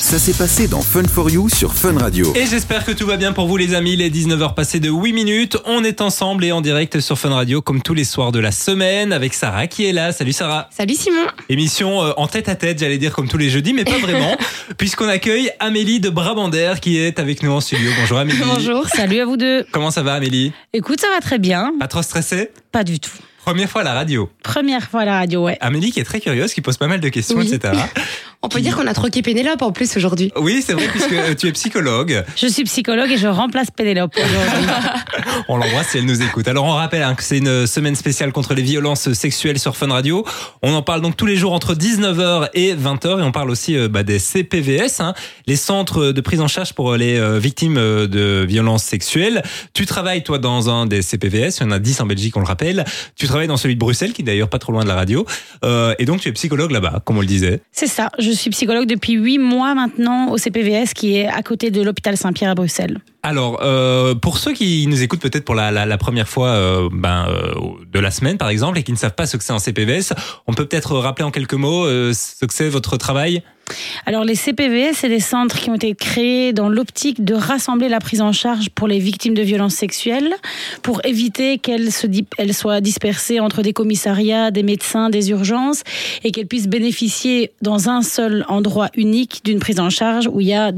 Ça s'est passé dans Fun for You sur Fun Radio. Et j'espère que tout va bien pour vous les amis, les 19h passées de 8 minutes. On est ensemble et en direct sur Fun Radio comme tous les soirs de la semaine avec Sarah qui est là. Salut Sarah. Salut Simon. Émission euh, en tête à tête, j'allais dire comme tous les jeudis, mais pas vraiment, puisqu'on accueille Amélie de Brabander qui est avec nous en studio. Bonjour Amélie. Bonjour. Salut à vous deux. Comment ça va Amélie? Écoute, ça va très bien. Pas trop stressé Pas du tout. Première fois à la radio. Première fois à la radio, ouais. Amélie qui est très curieuse, qui pose pas mal de questions, Oui. etc. On peut dire qu'on a troqué Pénélope en plus aujourd'hui. Oui, c'est vrai, puisque euh, tu es psychologue. Je suis psychologue et je remplace Pénélope aujourd'hui. On l'embrasse si elle nous écoute. Alors on rappelle hein, que c'est une semaine spéciale contre les violences sexuelles sur Fun Radio. On en parle donc tous les jours entre 19h et 20h et on parle aussi euh, bah, des CPVS, hein, les centres de prise en charge pour les euh, victimes euh, de violences sexuelles. Tu travailles toi dans un des CPVS, il y en a 10 en Belgique, on le rappelle. Tu travailles dans celui de Bruxelles qui est d'ailleurs pas trop loin de la radio. Euh, et donc tu es psychologue là-bas, comme on le disait. C'est ça. Je suis psychologue depuis huit mois maintenant au CPVS qui est à côté de l'hôpital Saint-Pierre à Bruxelles. Alors, euh, pour ceux qui nous écoutent peut-être pour la, première fois euh, ben, euh, de la semaine, par exemple, et qui ne savent pas ce que c'est un CPVS, on peut peut-être rappeler en quelques mots ce que c'est votre travail? Alors les CPVS, c'est des centres qui ont été créés dans l'optique de rassembler la prise en charge pour les victimes de violences sexuelles, pour éviter qu'elles soient dispersées entre des commissariats, des médecins, des urgences, et qu'elles puissent bénéficier dans un seul endroit unique d'une prise en charge où il y a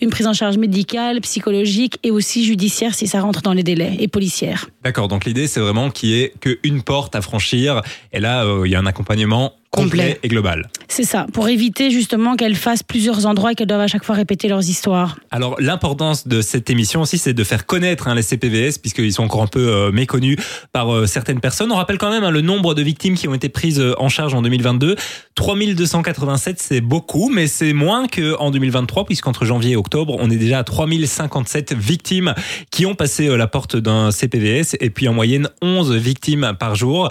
une prise en charge médicale, psychologique et aussi judiciaire si ça rentre dans les délais, et policière. D'accord, donc l'idée c'est vraiment qu'il y ait qu'une porte à franchir, et là euh, il y a un accompagnement complet, et global. C'est ça, pour éviter justement qu'elles fassent plusieurs endroits et qu'elles doivent à chaque fois répéter leurs histoires. Alors l'importance de cette émission aussi, c'est de faire connaître hein, les CPVS, puisqu'ils sont encore un peu euh, méconnus par euh, certaines personnes. On rappelle quand même hein, le nombre de victimes qui ont été prises euh, en charge en 2022. 3287, c'est beaucoup, mais c'est moins qu'en 2023, puisqu'entre janvier et octobre, on est déjà à 3057 victimes qui ont passé euh, la porte d'un CPVS, et puis en moyenne 11 victimes par jour.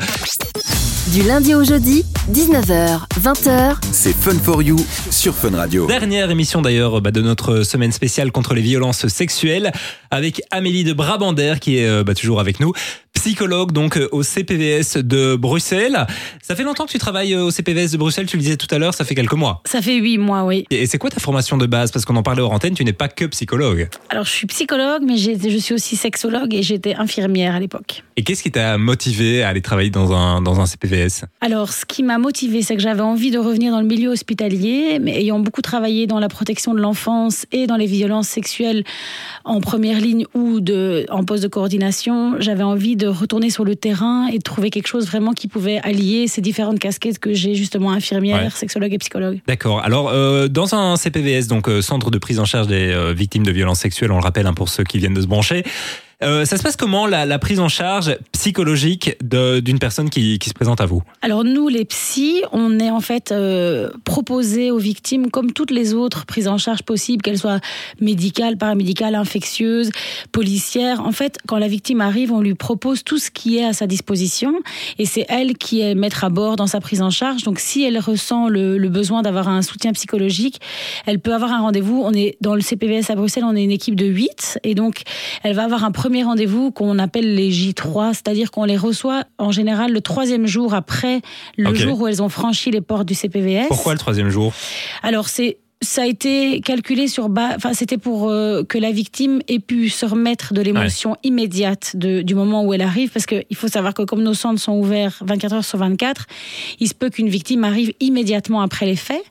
Du lundi au jeudi, 19h, 20h, C'est Fun for You sur Fun Radio. Dernière émission d'ailleurs bah, de notre semaine spéciale contre les violences sexuelles avec Amélie de Brabander qui est euh, bah, toujours avec nous, psychologue donc euh, au CPVS de Bruxelles. Ça fait longtemps que tu travailles euh, au CPVS de Bruxelles, tu le disais tout à l'heure, ça fait quelques mois. Ça fait huit mois, oui. Et c'est quoi ta formation de base? Parce qu'on en parlait hors antenne, tu n'es pas que psychologue. Alors, je suis psychologue, mais je suis aussi sexologue et j'étais infirmière à l'époque. Et qu'est-ce qui t'a motivé à aller travailler dans un, dans un CPVS Alors, ce qui m'a motivée, c'est que j'avais envie de revenir dans le milieu hospitalier, mais ayant beaucoup travaillé dans la protection de l'enfance et dans les violences sexuelles en première ligne ou de, en poste de coordination, j'avais envie de retourner sur le terrain et de trouver quelque chose vraiment qui pouvait allier ces différentes casquettes que j'ai justement infirmière, Ouais. sexologue et psychologue. D'accord. Alors, euh, dans un CPVS, donc euh, Centre de prise en charge des euh, victimes de violences sexuelles, on le rappelle hein, pour ceux qui viennent de se brancher, euh, ça se passe comment la, prise en charge psychologique d'une personne qui, se présente à vous? Alors nous, les psys, on est en fait euh, proposés aux victimes, comme toutes les autres prises en charge possibles, qu'elles soient médicales, paramédicales, infectieuses, policières. En fait, quand la victime arrive, on lui propose tout ce qui est à sa disposition, et c'est elle qui est mettre à bord dans sa prise en charge. Donc si elle ressent le, le besoin d'avoir un soutien psychologique, elle peut avoir un rendez-vous. On est dans le CPVS à Bruxelles, on est une équipe de 8, et donc elle va avoir un premier rendez-vous qu'on appelle les J3, c'est-à-dire qu'on les reçoit en général le troisième jour après le jour où elles ont franchi les portes du CPVS. Pourquoi le troisième jour? Alors c'est ça a été calculé sur bas, enfin c'était pour euh, que la victime ait pu se remettre de l'émotion immédiate de, du moment où elle arrive, parce qu'il faut savoir que comme nos centres sont ouverts 24 heures sur 24, il se peut qu'une victime arrive immédiatement après les faits,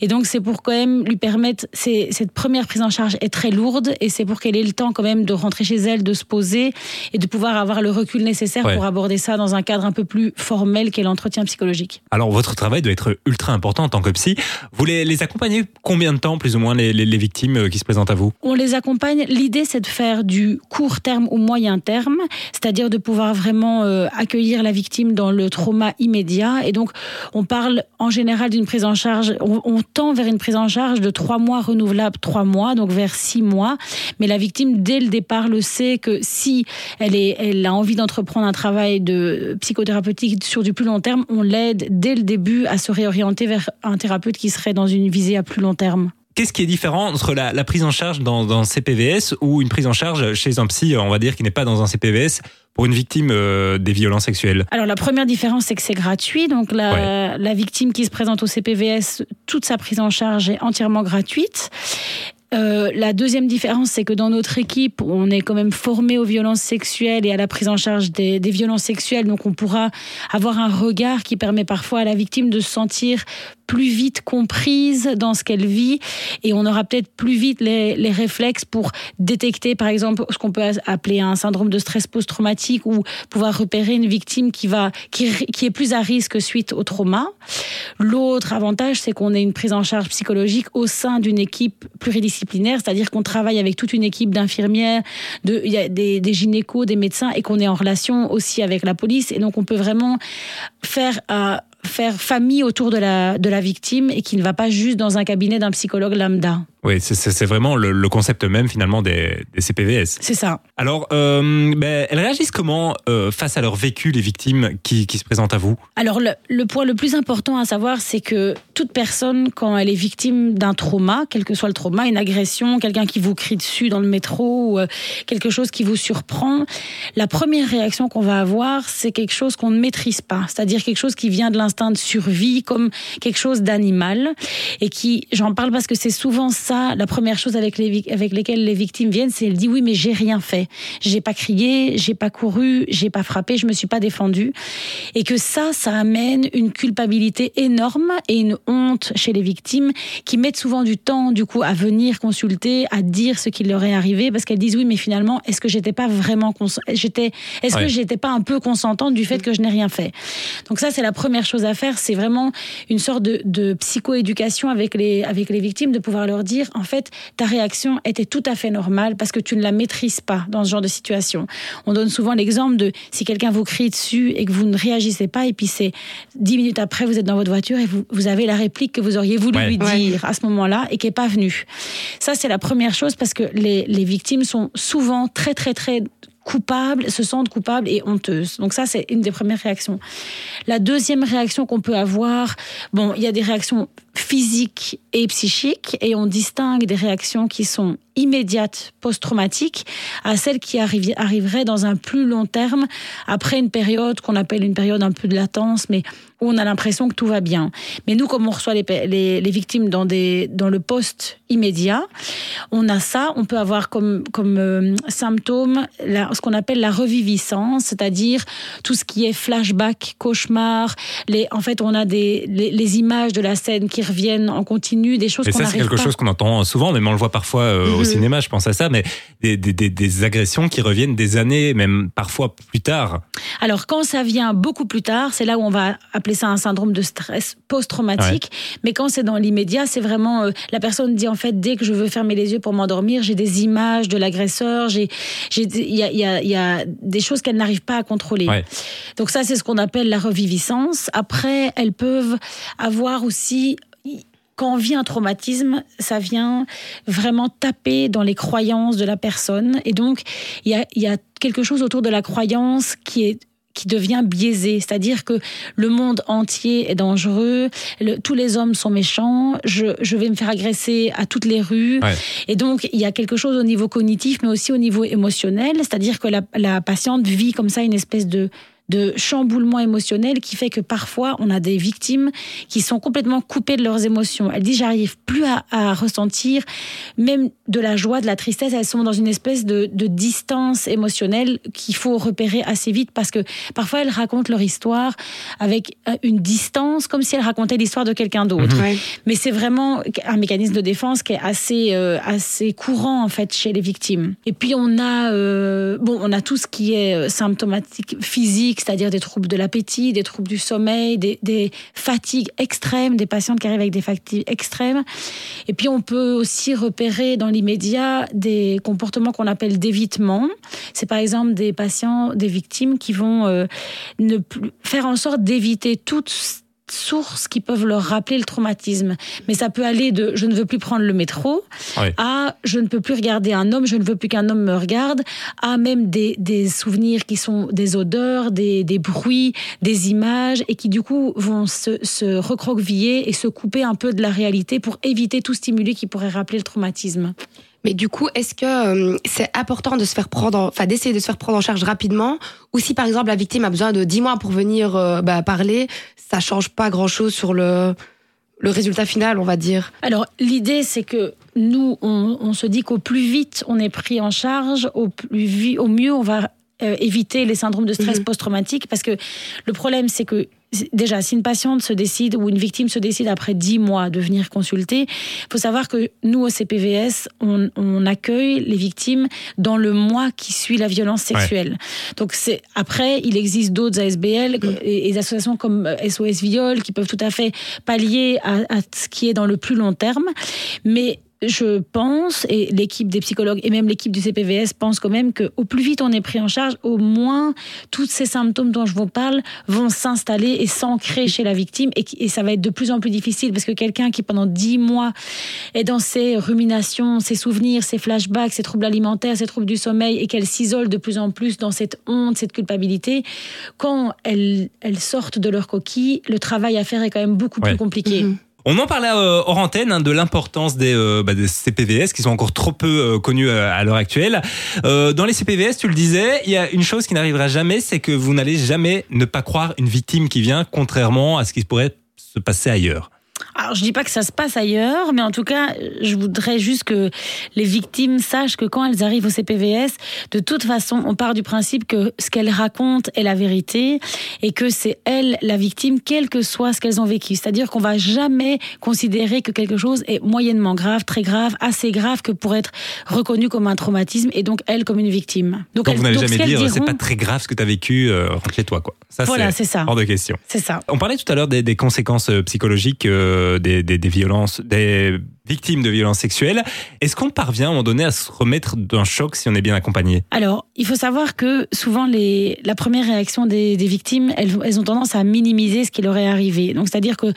et donc c'est pour quand même lui permettre, cette première prise en charge est très lourde, et c'est pour qu'elle ait le temps quand même de rentrer chez elle, de se poser, et de pouvoir avoir le recul nécessaire Ouais. pour aborder ça dans un cadre un peu plus formel qu'est l'entretien psychologique. Alors, votre travail doit être ultra important en tant que psy. Vous les, les accompagnez combien de temps, plus ou moins, les, victimes euh, qui se présentent à vous? On les accompagne. L'idée, c'est de faire du court terme au moyen terme, c'est-à-dire de pouvoir vraiment euh, accueillir la victime dans le trauma immédiat. Et donc, on parle en général d'une prise en charge, on, on tend vers une prise en charge de trois mois renouvelable, trois mois, donc vers six mois. Mais la victime, dès le départ, le sait que si elle, est, elle a envie d'entreprendre un travail de psychothérapeutique sur du plus long terme, on l'aide dès le début à se réorienter vers un thérapeute qui serait dans une visée à plus long terme. Qu'est-ce qui est différent entre la, la prise en charge dans, dans CPVS ou une prise en charge chez un psy, on va dire, qui n'est pas dans un CPVS pour une victime euh, des violences sexuelles? Alors la première différence, c'est que c'est gratuit. Donc la, la victime qui se présente au CPVS, toute sa prise en charge est entièrement gratuite. Euh, la deuxième différence, c'est que dans notre équipe, on est quand même formé aux violences sexuelles et à la prise en charge des, violences sexuelles. Donc, on pourra avoir un regard qui permet parfois à la victime de se sentir plus vite comprise dans ce qu'elle vit et on aura peut-être plus vite les, les, réflexes pour détecter, par exemple, ce qu'on peut appeler un syndrome de stress post-traumatique ou pouvoir repérer une victime qui va, qui, qui est plus à risque suite au trauma. L'autre avantage, c'est qu'on ait une prise en charge psychologique au sein d'une équipe pluridisciplinaire, c'est-à-dire qu'on travaille avec toute une équipe d'infirmières, de, des, des gynécos, des médecins et qu'on est en relation aussi avec la police et donc on peut vraiment faire euh, faire famille autour de la, de la victime et qui ne va pas juste dans un cabinet d'un psychologue lambda. Oui, c'est vraiment le, le, concept même finalement des, des CPVS. C'est ça. Alors, euh, ben, elles réagissent comment euh, face à leur vécu, les victimes qui, qui se présentent à vous? Alors, le, le, point le plus important à savoir, c'est que toute personne, quand elle est victime d'un trauma, quel que soit le trauma, une agression, quelqu'un qui vous crie dessus dans le métro ou euh, quelque chose qui vous surprend, la première réaction qu'on va avoir, c'est quelque chose qu'on ne maîtrise pas, c'est-à-dire quelque chose qui vient de l'instinct de survie, comme quelque chose d'animal, et qui, j'en parle parce que c'est souvent ça la première chose avec, les, avec lesquelles les victimes viennent, c'est elle dit oui, mais j'ai rien fait. J'ai pas crié, j'ai pas couru, j'ai pas frappé, je me suis pas défendue. Et que ça, ça amène une culpabilité énorme et une honte chez les victimes qui mettent souvent du temps, du coup, à venir consulter, à dire ce qui leur est arrivé parce qu'elles disent oui, mais finalement, est-ce que j'étais pas vraiment j'étais, est-ce ouais. que j'étais pas un peu consentante du fait que je n'ai rien fait? Donc ça, c'est la première chose à faire. C'est vraiment une sorte de, de psychoéducation avec les, avec les victimes, de pouvoir leur dire en fait, ta réaction était tout à fait normale parce que tu ne la maîtrises pas dans ce genre de situation. On donne souvent l'exemple de si quelqu'un vous crie dessus et que vous ne réagissez pas, et puis c'est dix minutes après, vous êtes dans votre voiture et vous, vous avez la réplique que vous auriez voulu ouais. lui dire ouais. à ce moment-là et qui n'est pas venue. Ça, c'est la première chose parce que les, les victimes sont souvent très, très, très coupables, se sentent coupables et honteuses. Donc ça, c'est une des premières réactions. La deuxième réaction qu'on peut avoir, bon, il y a des réactions physiques et psychiques et on distingue des réactions qui sont immédiates post-traumatiques à celles qui arriveraient dans un plus long terme après une période qu'on appelle une période un peu de latence, mais où on a l'impression que tout va bien. Mais nous, comme on reçoit les, les, victimes dans, des, dans le post immédiat, on a ça, on peut avoir comme, comme euh, symptôme ce qu'on appelle la reviviscence, c'est-à-dire tout ce qui est flashback, cauchemar, les, en fait, on a des, les, les images de la scène qui reviennent en continu, des choses qu'on ça, c'est quelque chose qu'on entend souvent, même on le voit parfois euh, mm -hmm. au cinéma, je pense à ça, mais des, des, des, agressions qui reviennent des années, même parfois plus tard. Alors, quand ça vient beaucoup plus tard, c'est là où on va appeler ça un syndrome de stress post-traumatique. Ouais. Mais quand c'est dans l'immédiat, c'est vraiment euh, la personne dit en fait dès que je veux fermer les yeux pour m'endormir, j'ai des images de l'agresseur, j'ai il y a, y, a, y a des choses qu'elle n'arrive pas à contrôler. Ouais. Donc ça c'est ce qu'on appelle la reviviscence. Après, elles peuvent avoir aussi quand on vit un traumatisme, ça vient vraiment taper dans les croyances de la personne. Et donc, il y a, y a quelque chose autour de la croyance qui est qui devient biaisé, c'est-à-dire que le monde entier est dangereux, le, tous les hommes sont méchants, je, je, vais me faire agresser à toutes les rues. Ouais. Et donc, il y a quelque chose au niveau cognitif, mais aussi au niveau émotionnel, c'est-à-dire que la, la patiente vit comme ça une espèce de de chamboulement émotionnel qui fait que parfois on a des victimes qui sont complètement coupées de leurs émotions. Elles disent j'arrive plus à, à, ressentir même de la joie, de la tristesse. Elles sont dans une espèce de, de distance émotionnelle qu'il faut repérer assez vite parce que parfois elles racontent leur histoire avec une distance comme si elles racontaient l'histoire de quelqu'un d'autre. Mmh. Ouais. Mais c'est vraiment un mécanisme de défense qui est assez euh, assez courant en fait chez les victimes. Et puis on a euh, bon on a tout ce qui est euh, symptomatique physique c'est-à-dire des troubles de l'appétit, des troubles du sommeil, des, fatigues extrêmes, des patientes qui arrivent avec des fatigues extrêmes. Et puis on peut aussi repérer dans l'immédiat des comportements qu'on appelle d'évitement. C'est par exemple des patients, des victimes qui vont euh, ne plus, faire en sorte d'éviter toute sources qui peuvent leur rappeler le traumatisme. Mais ça peut aller de je ne veux plus prendre le métro à je ne peux plus regarder un homme, je ne veux plus qu'un homme me regarde, à même des, des souvenirs qui sont des odeurs, des, des bruits, des images, et qui du coup vont se, se recroqueviller et se couper un peu de la réalité pour éviter tout stimuli qui pourrait rappeler le traumatisme. Mais du coup, est-ce que euh, c'est important de se faire prendre, en- enfin d'essayer de se faire prendre en charge rapidement, ou si par exemple la victime a besoin de 10 mois pour venir euh, bah, parler, ça change pas grand-chose sur le le résultat final, on va dire? Alors, l'idée, c'est que nous, on, on se dit qu'au plus vite on est pris en charge, au, plus au mieux on va euh, éviter les syndromes de stress Mhm. post-traumatique. Parce que le problème, c'est que déjà, si une patiente se décide ou une victime se décide après 10 mois de venir consulter, il faut savoir que nous, au CPVS, on, on accueille les victimes dans le mois qui suit la violence sexuelle. Donc, c'est après, il existe d'autres ASBL et, et des associations comme euh, SOS Viol qui peuvent tout à fait pallier à, à ce qui est dans le plus long terme. Mais je pense, et l'équipe des psychologues et même l'équipe du CPVS pense quand même qu'au plus vite on est pris en charge, au moins tous ces symptômes dont je vous parle vont s'installer et s'ancrer chez la victime et, ça va être de plus en plus difficile parce que quelqu'un qui pendant dix mois est dans ses ruminations, ses souvenirs, ses flashbacks, ses troubles alimentaires, ses troubles du sommeil et qu'elle s'isole de plus en plus dans cette honte, cette culpabilité, quand elles, elles sortent de leur coquille, le travail à faire est quand même beaucoup Ouais. plus compliqué. Mhm. On en parlait euh, hors antenne hein, de l'importance des, euh, bah, des CPVS qui sont encore trop peu euh, connus euh, à l'heure actuelle. Euh, dans les CPVS, tu le disais, il y a une chose qui n'arrivera jamais, c'est que vous n'allez jamais ne pas croire une victime qui vient, contrairement à ce qui pourrait se passer ailleurs. Alors, je dis pas que ça se passe ailleurs, mais en tout cas, je voudrais juste que les victimes sachent que quand elles arrivent au CPVS, de toute façon, on part du principe que ce qu'elles racontent est la vérité et que c'est elles, la victime, quel que soit ce qu'elles ont vécu. C'est-à-dire qu'on va jamais considérer que quelque chose est moyennement grave, très grave, assez grave que pour être reconnu comme un traumatisme et donc elle comme une victime. Donc elles- vous n'allez ce jamais qu'elles dire c'est diront- pas très grave ce que tu as vécu, euh, rentre chez toi quoi. Ça Voilà, c'est ça. hors de question. C'est ça. On parlait tout à l'heure des, des conséquences euh, psychologiques euh, des, des, des violences, des victimes de violences sexuelles. Est-ce qu'on parvient à un moment donné à se remettre d'un choc si on est bien accompagné? Alors, il faut savoir que souvent, les, la première réaction des, des victimes, elles, elles ont tendance à minimiser ce qui leur est arrivé. Donc, c'est-à-dire que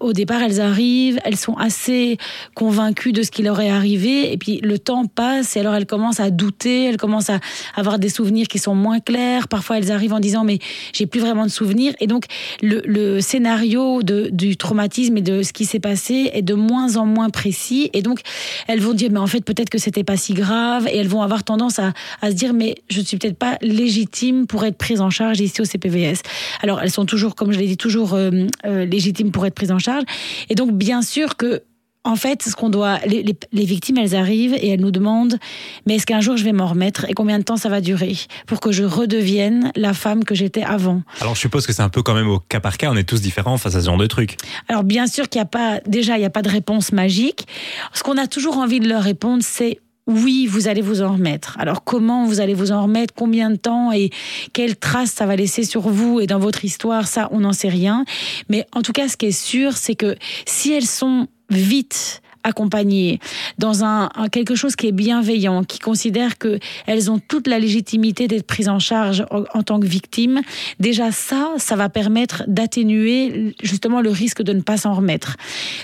au, départ, elles arrivent, elles sont assez convaincues de ce qui leur est arrivé, et puis le temps passe, et alors elles commencent à douter, elles commencent à avoir des souvenirs qui sont moins clairs. Parfois, elles arrivent en disant mais j'ai plus vraiment de souvenirs, et donc le, le scénario de, du traumatisme et de ce qui s'est passé est de moins en moins précis, et donc elles vont dire mais en fait peut-être que c'était pas si grave, et elles vont avoir tendance à, à se dire mais je ne suis peut-être pas légitime pour être prise en charge ici au CPVS. Alors elles sont toujours, comme je l'ai dit, toujours euh, euh, légitimes pour être prises en charge, et donc bien sûr que en fait, ce qu'on doit, les, les- les victimes, elles arrivent et elles nous demandent, mais est-ce qu'un jour je vais m'en remettre et combien de temps ça va durer pour que je redevienne la femme que j'étais avant Alors je suppose que c'est un peu quand même au cas par cas, on est tous différents face à ce genre de truc. Alors bien sûr qu'il n'y a pas, déjà il n'y a pas de réponse magique. Ce qu'on a toujours envie de leur répondre, c'est oui, vous allez vous en remettre. Alors comment vous allez vous en remettre, combien de temps? Et quelle trace ça va laisser sur vous et dans votre histoire, ça on n'en sait rien. Mais en tout cas, ce qui est sûr, c'est que si elles sont vite accompagnées dans un, un- quelque chose qui est bienveillant, qui considère que elles ont toute la légitimité d'être prises en charge en, en tant que victimes, déjà ça, ça va permettre d'atténuer justement le risque de ne pas s'en remettre.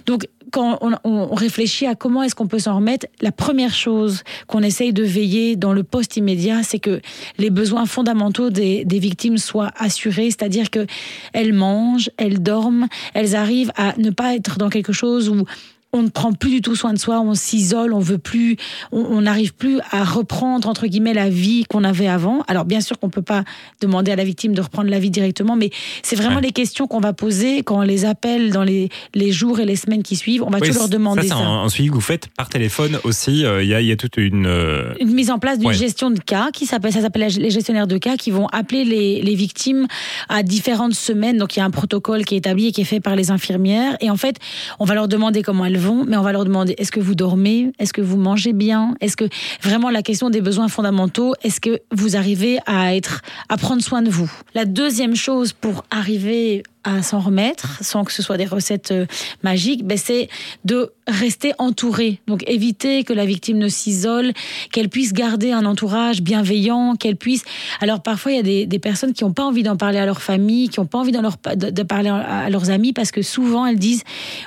Donc quand on, réfléchit à comment est-ce qu'on peut s'en remettre, la première chose qu'on essaye de veiller dans le post immédiat, c'est que les besoins fondamentaux des, des victimes soient assurés, c'est-à-dire que elles mangent, elles dorment, elles arrivent à ne pas être dans quelque chose où on ne prend plus du tout soin de soi, on s'isole, on veut plus, on n'arrive plus à reprendre entre guillemets la vie qu'on avait avant. Alors bien sûr qu'on peut pas demander à la victime de reprendre la vie directement, mais c'est vraiment Ouais. les questions qu'on va poser quand on les appelle dans les, les jours et les semaines qui suivent. On va Oui, toujours leur demander ça. ça. c'est un, un suivi que vous faites par téléphone aussi. euh, Il y, a, y a toute une... euh, Une mise en place d'une Ouais. gestion de cas qui s'appelle, ça s'appelle les gestionnaires de cas qui vont appeler les, les victimes à différentes semaines. Donc il y a un protocole qui est établi et qui est fait par les infirmières. Et en fait, on va leur demander comment elles mais on va leur demander est-ce que vous dormez, est-ce que vous mangez bien, est-ce que vraiment la question des besoins fondamentaux, est-ce que vous arrivez à être, à prendre soin de vous? La deuxième chose pour arriver à s'en remettre, sans que ce soit des recettes euh, magiques, ben c'est de rester entouré. Donc éviter que la victime ne s'isole, qu'elle puisse garder un entourage bienveillant, qu'elle puisse. Alors parfois il y a des, personnes qui n'ont pas envie d'en parler à leur famille, qui n'ont pas envie leur, de, parler à leurs amis parce que souvent elles disent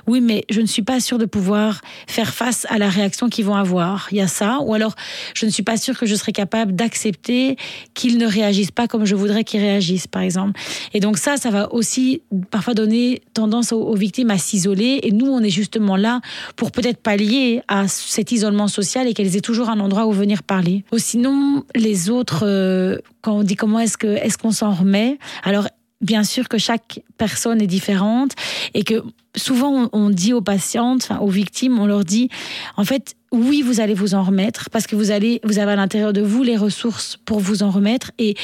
oui mais je ne suis pas sûre de pouvoir faire face à la réaction qu'ils vont avoir. Il y a ça. Ou alors je ne suis pas sûre que je serai capable d'accepter qu'ils ne réagissent pas comme je voudrais qu'ils réagissent par exemple. Et donc ça, ça va aussi parfois donner tendance aux, victimes à s'isoler. Et nous, on est justement là pour peut-être pallier à cet isolement social et qu'elles aient toujours un endroit où venir parler. Ou sinon, les autres, euh, quand on dit comment est-ce que est-ce qu'on s'en remet, alors bien sûr que chaque personne est différente et que souvent on dit aux patientes, aux victimes, on leur dit en fait oui, vous allez vous en remettre parce que vous allez, vous avez à l'intérieur de vous les ressources pour vous en remettre. Et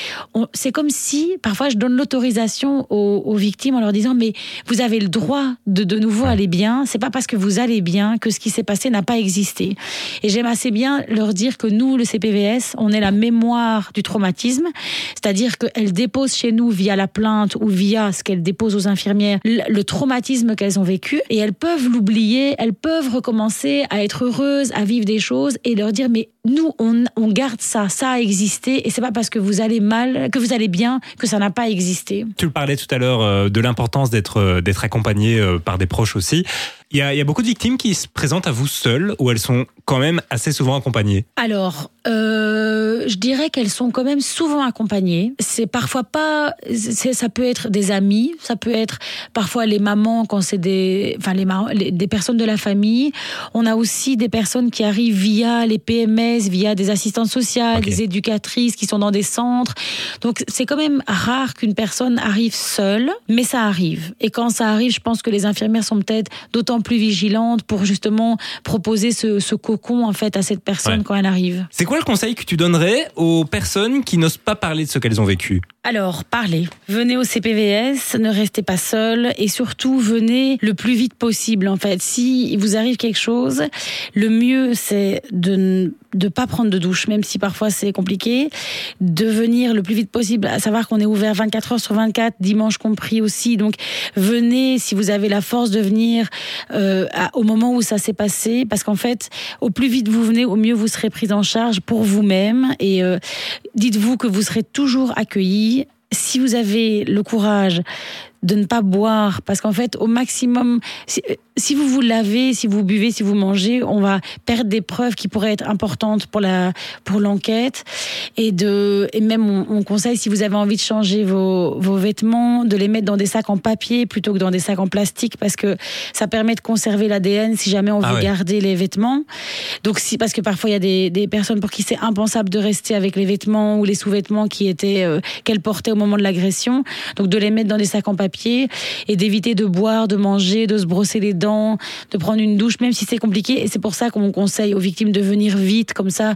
c'est comme si, parfois, je donne l'autorisation aux, aux, victimes en leur disant, mais vous avez le droit de de nouveau aller bien. C'est pas parce que vous allez bien que ce qui s'est passé n'a pas existé. Et j'aime assez bien leur dire que nous, le CPVS, on est la mémoire du traumatisme, c'est-à-dire qu'elles déposent chez nous via la plainte ou via ce qu'elles déposent aux infirmières le, le traumatisme qu'elles ont vécu et elles peuvent l'oublier, elles peuvent recommencer à être heureuses à vivre des choses et leur dire mais nous on, on garde ça, ça a existé et c'est pas parce que vous allez mal, que vous allez bien que ça n'a pas existé. Tu parlais tout à l'heure euh, de l'importance d'être euh, d'être accompagné euh, par des proches aussi. Il y, a, il y a beaucoup de victimes qui se présentent à vous seules ou elles sont quand même assez souvent accompagnées Alors, euh, je dirais qu'elles sont quand même souvent accompagnées. C'est parfois pas, ça peut être des amis, ça peut être parfois les mamans quand c'est des, enfin les, les, des personnes de la famille. On a aussi des personnes qui arrivent via les PMS, via des assistantes sociales, okay. des éducatrices qui sont dans des centres. Donc c'est quand même rare qu'une personne arrive seule, mais ça arrive. Et quand ça arrive, je pense que les infirmières sont peut-être d'autant plus vigilantes pour justement proposer ce, ce cocon en fait à cette personne ouais. quand elle arrive. C'est quoi le conseil que tu donnerais aux personnes qui n'osent pas parler de ce qu'elles ont vécu? Alors, parlez. Venez au CPVS, ne restez pas seul et surtout venez le plus vite possible en fait. Si vous arrive quelque chose, le mieux c'est de de pas prendre de douche même si parfois c'est compliqué, de venir le plus vite possible, à savoir qu'on est ouvert 24 heures sur 24, dimanche compris aussi. Donc venez si vous avez la force de venir euh, au moment où ça s'est passé parce qu'en fait, au plus vite vous venez, au mieux vous serez prise en charge pour vous-même et euh, dites-vous que vous serez toujours accueilli si vous avez le courage de ne pas boire. Parce qu'en fait au maximum si, si, vous vous lavez si vous buvez si vous mangez on va perdre des preuves qui pourraient être importantes pour la pour l'enquête. Et de et même on, on, conseille si vous avez envie de changer vos, vos vêtements de les mettre dans des sacs en papier plutôt que dans des sacs en plastique parce que ça permet de conserver l'ADN si jamais on veut ah ouais. garder les vêtements. Donc si parce que parfois il y a des, des personnes pour qui c'est impensable de rester avec les vêtements ou les sous-vêtements qui étaient euh, qu'elles portaient au moment de l'agression. Donc de les mettre dans des sacs en papier et d'éviter de boire, de manger, de se brosser les dents, de prendre une douche, même si c'est compliqué. Et c'est pour ça qu'on conseille aux victimes de venir vite, comme ça.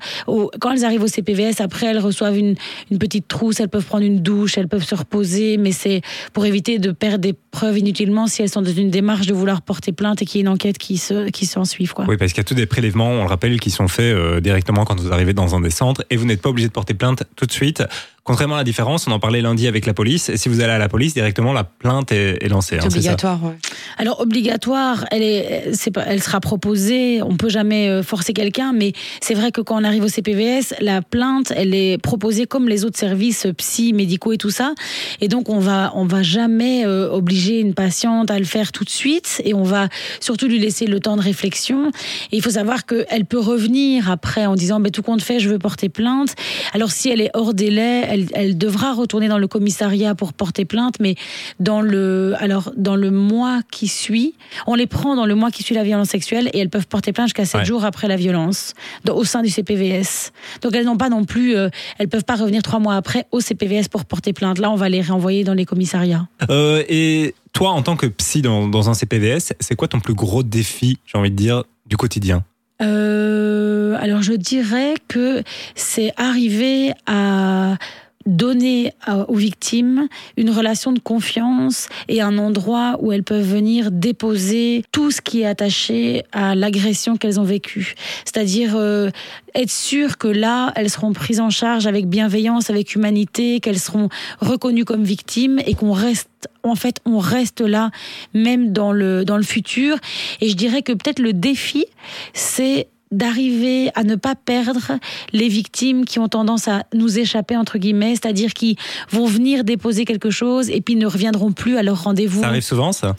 Quand elles arrivent au CPVS, après, elles reçoivent une, petite trousse, elles peuvent prendre une douche, elles peuvent se reposer, mais c'est pour éviter de perdre des preuves inutilement si elles sont dans une démarche de vouloir porter plainte et qu'il y ait une enquête qui se qui s'en suive. Oui, parce qu'il y a tous des prélèvements, on le rappelle, qui sont faits euh, directement quand vous arrivez dans un des centres et vous n'êtes pas obligé de porter plainte tout de suite. Contrairement à la différence, on en parlait lundi avec la police. Et si vous allez à la police, directement la plainte est, est lancée. C'est hein, obligatoire. Ouais. Alors obligatoire, elle est, c'est pas, elle sera proposée. On peut jamais euh, forcer quelqu'un, mais c'est vrai que quand on arrive au CPVS, la plainte, elle est proposée comme les autres services psy, médicaux et tout ça. Et donc on va, on va jamais euh, obliger une patiente à le faire tout de suite. Et on va surtout lui laisser le temps de réflexion. Et il faut savoir qu'elle peut revenir après en disant, ben tout compte fait, je veux porter plainte. Alors si elle est hors délai elle, elle, devra retourner dans le commissariat pour porter plainte, mais dans le, alors, dans le mois qui suit, on les prend dans le mois qui suit la violence sexuelle et elles peuvent porter plainte jusqu'à 7 ouais. jours après la violence, dans, au sein du CPVS. Donc elles n'ont pas non plus, euh, elles peuvent pas revenir trois mois après au CPVS pour porter plainte. Là, on va les renvoyer dans les commissariats. Euh, et toi, en tant que psy dans, dans un CPVS, c'est quoi ton plus gros défi, j'ai envie de dire, du quotidien? Euh, alors je dirais que c'est arriver à donner aux victimes une relation de confiance et un endroit où elles peuvent venir déposer tout ce qui est attaché à l'agression qu'elles ont vécue. C'est-à-dire euh, être sûr que là, elles seront prises en charge avec bienveillance, avec humanité, qu'elles seront reconnues comme victimes et qu'on reste, en fait, on reste là même dans le, dans le futur. Et je dirais que peut-être le défi, c'est d'arriver à ne pas perdre les victimes qui ont tendance à nous échapper entre guillemets, c'est-à-dire qui vont venir déposer quelque chose et puis ne reviendront plus à leur rendez-vous. Ça arrive souvent, ça?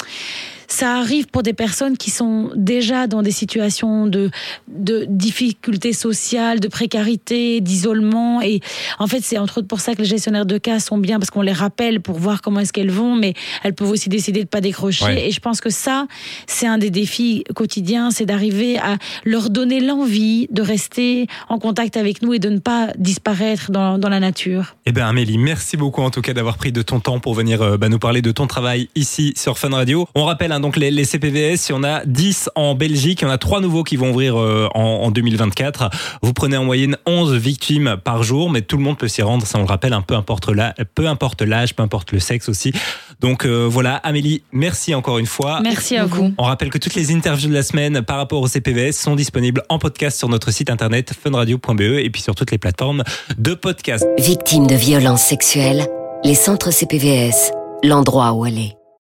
Ça arrive pour des personnes qui sont déjà dans des situations de, de difficultés sociales, de précarité, d'isolement. Et en fait, c'est entre autres pour ça que les gestionnaires de cas sont bien, parce qu'on les rappelle pour voir comment est-ce qu'elles vont, mais elles peuvent aussi décider de pas décrocher. Ouais. Et je pense que ça, c'est un des défis quotidiens, c'est d'arriver à leur donner l'envie de rester en contact avec nous et de ne pas disparaître dans, dans la nature. Eh bien Amélie, merci beaucoup en tout cas d'avoir pris de ton temps pour venir euh, bah, nous parler de ton travail ici sur Fun Radio. On rappelle hein, donc les, les CPVS, il y en a 10 en Belgique, il y en a 3 nouveaux qui vont ouvrir euh, en, en 2024. Vous prenez en moyenne 11 victimes par jour, mais tout le monde peut s'y rendre, ça on le rappelle, un peu importe la- peu importe l'âge, peu importe le sexe aussi. Donc euh, voilà, Amélie, merci encore une fois. Merci à vous. On rappelle que toutes les interviews de la semaine par rapport au CPVS sont disponibles en podcast sur notre site internet funradio.be et puis sur toutes les plateformes de podcast. Victime de violences sexuelles, les centres CPVS, l'endroit où aller.